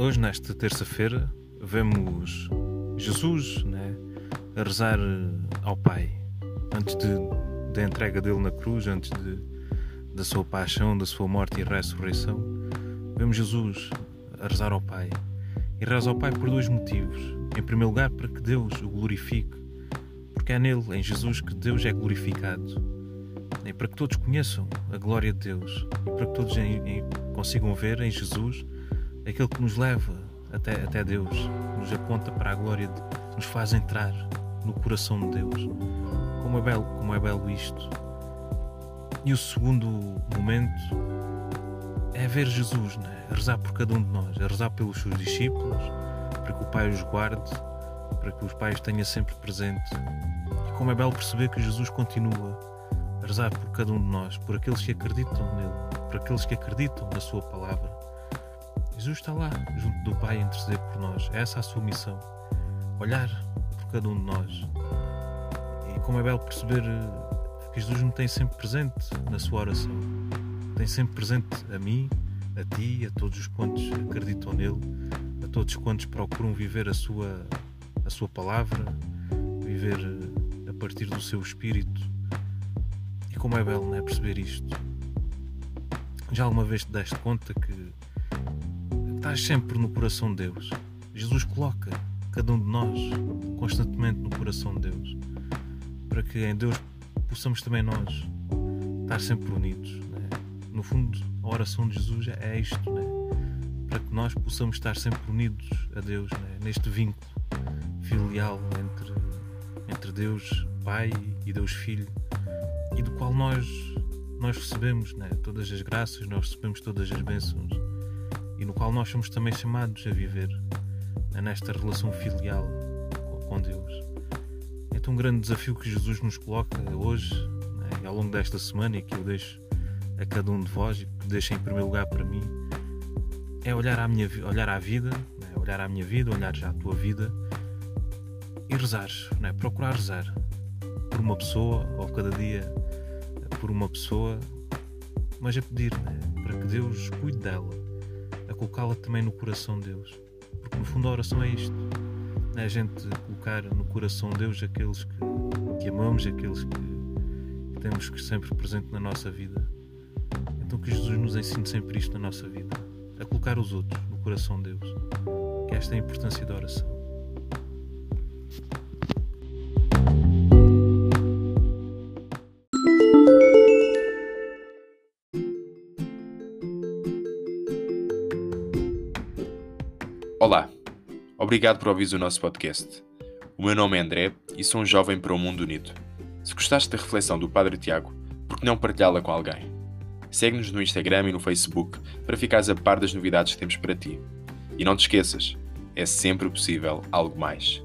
Hoje, nesta terça-feira, vemos Jesus né, a rezar ao Pai antes de, da entrega dele na cruz, antes de, da sua paixão, da sua morte e ressurreição. Vemos Jesus a rezar ao Pai e reza ao Pai por dois motivos. Em primeiro lugar, para que Deus o glorifique, porque é nele, em Jesus, que Deus é glorificado e para que todos conheçam a glória de Deus e para que todos em, em, consigam ver em Jesus aquele que nos leva até, até Deus, nos aponta para a glória, de, nos faz entrar no coração de Deus. Como é belo, como é belo isto. E o segundo momento é ver Jesus, né? a rezar por cada um de nós, a rezar pelos seus discípulos, para que o Pai os guarde, para que os pais tenha sempre presente. E como é belo perceber que Jesus continua rezar por cada um de nós, por aqueles que acreditam nele, por aqueles que acreditam na Sua palavra. Jesus está lá, junto do Pai, a interceder por nós. Essa é a sua missão. Olhar por cada um de nós. E como é belo perceber eh, que Jesus me tem sempre presente na sua oração. Tem sempre presente a mim, a ti, a todos os quantos acreditam nele, a todos quantos procuram viver a sua, a sua palavra, viver eh, a partir do seu espírito como é belo, não é? Perceber isto. Já alguma vez te deste conta que estás sempre no coração de Deus? Jesus coloca cada um de nós constantemente no coração de Deus para que em Deus possamos também nós estar sempre unidos. É? No fundo, a oração de Jesus é isto, é? para que nós possamos estar sempre unidos a Deus, é? neste vínculo filial entre, entre Deus Pai e Deus Filho e do qual nós, nós recebemos né? todas as graças, nós recebemos todas as bênçãos e no qual nós somos também chamados a viver né? nesta relação filial com Deus. Então, um grande desafio que Jesus nos coloca hoje né? e ao longo desta semana e que eu deixo a cada um de vós e que deixo em primeiro lugar para mim é olhar à, minha, olhar à vida, né? olhar à minha vida, olhar já à tua vida e rezar, né? procurar rezar por uma pessoa ou cada dia por uma pessoa, mas a pedir né, para que Deus cuide dela, colocá-la também no coração de Deus. Porque no fundo a oração é isto: é a gente colocar no coração de Deus aqueles que, que amamos, aqueles que, que temos que sempre presente na nossa vida. Então que Jesus nos ensine sempre isto na nossa vida, a colocar os outros no coração de Deus. Que esta é a importância da oração. Olá, obrigado por ouvir o nosso podcast. O meu nome é André e sou um jovem para o um mundo unido. Se gostaste da reflexão do Padre Tiago, por que não partilhá-la com alguém? Segue-nos no Instagram e no Facebook para ficares a par das novidades que temos para ti. E não te esqueças, é sempre possível algo mais.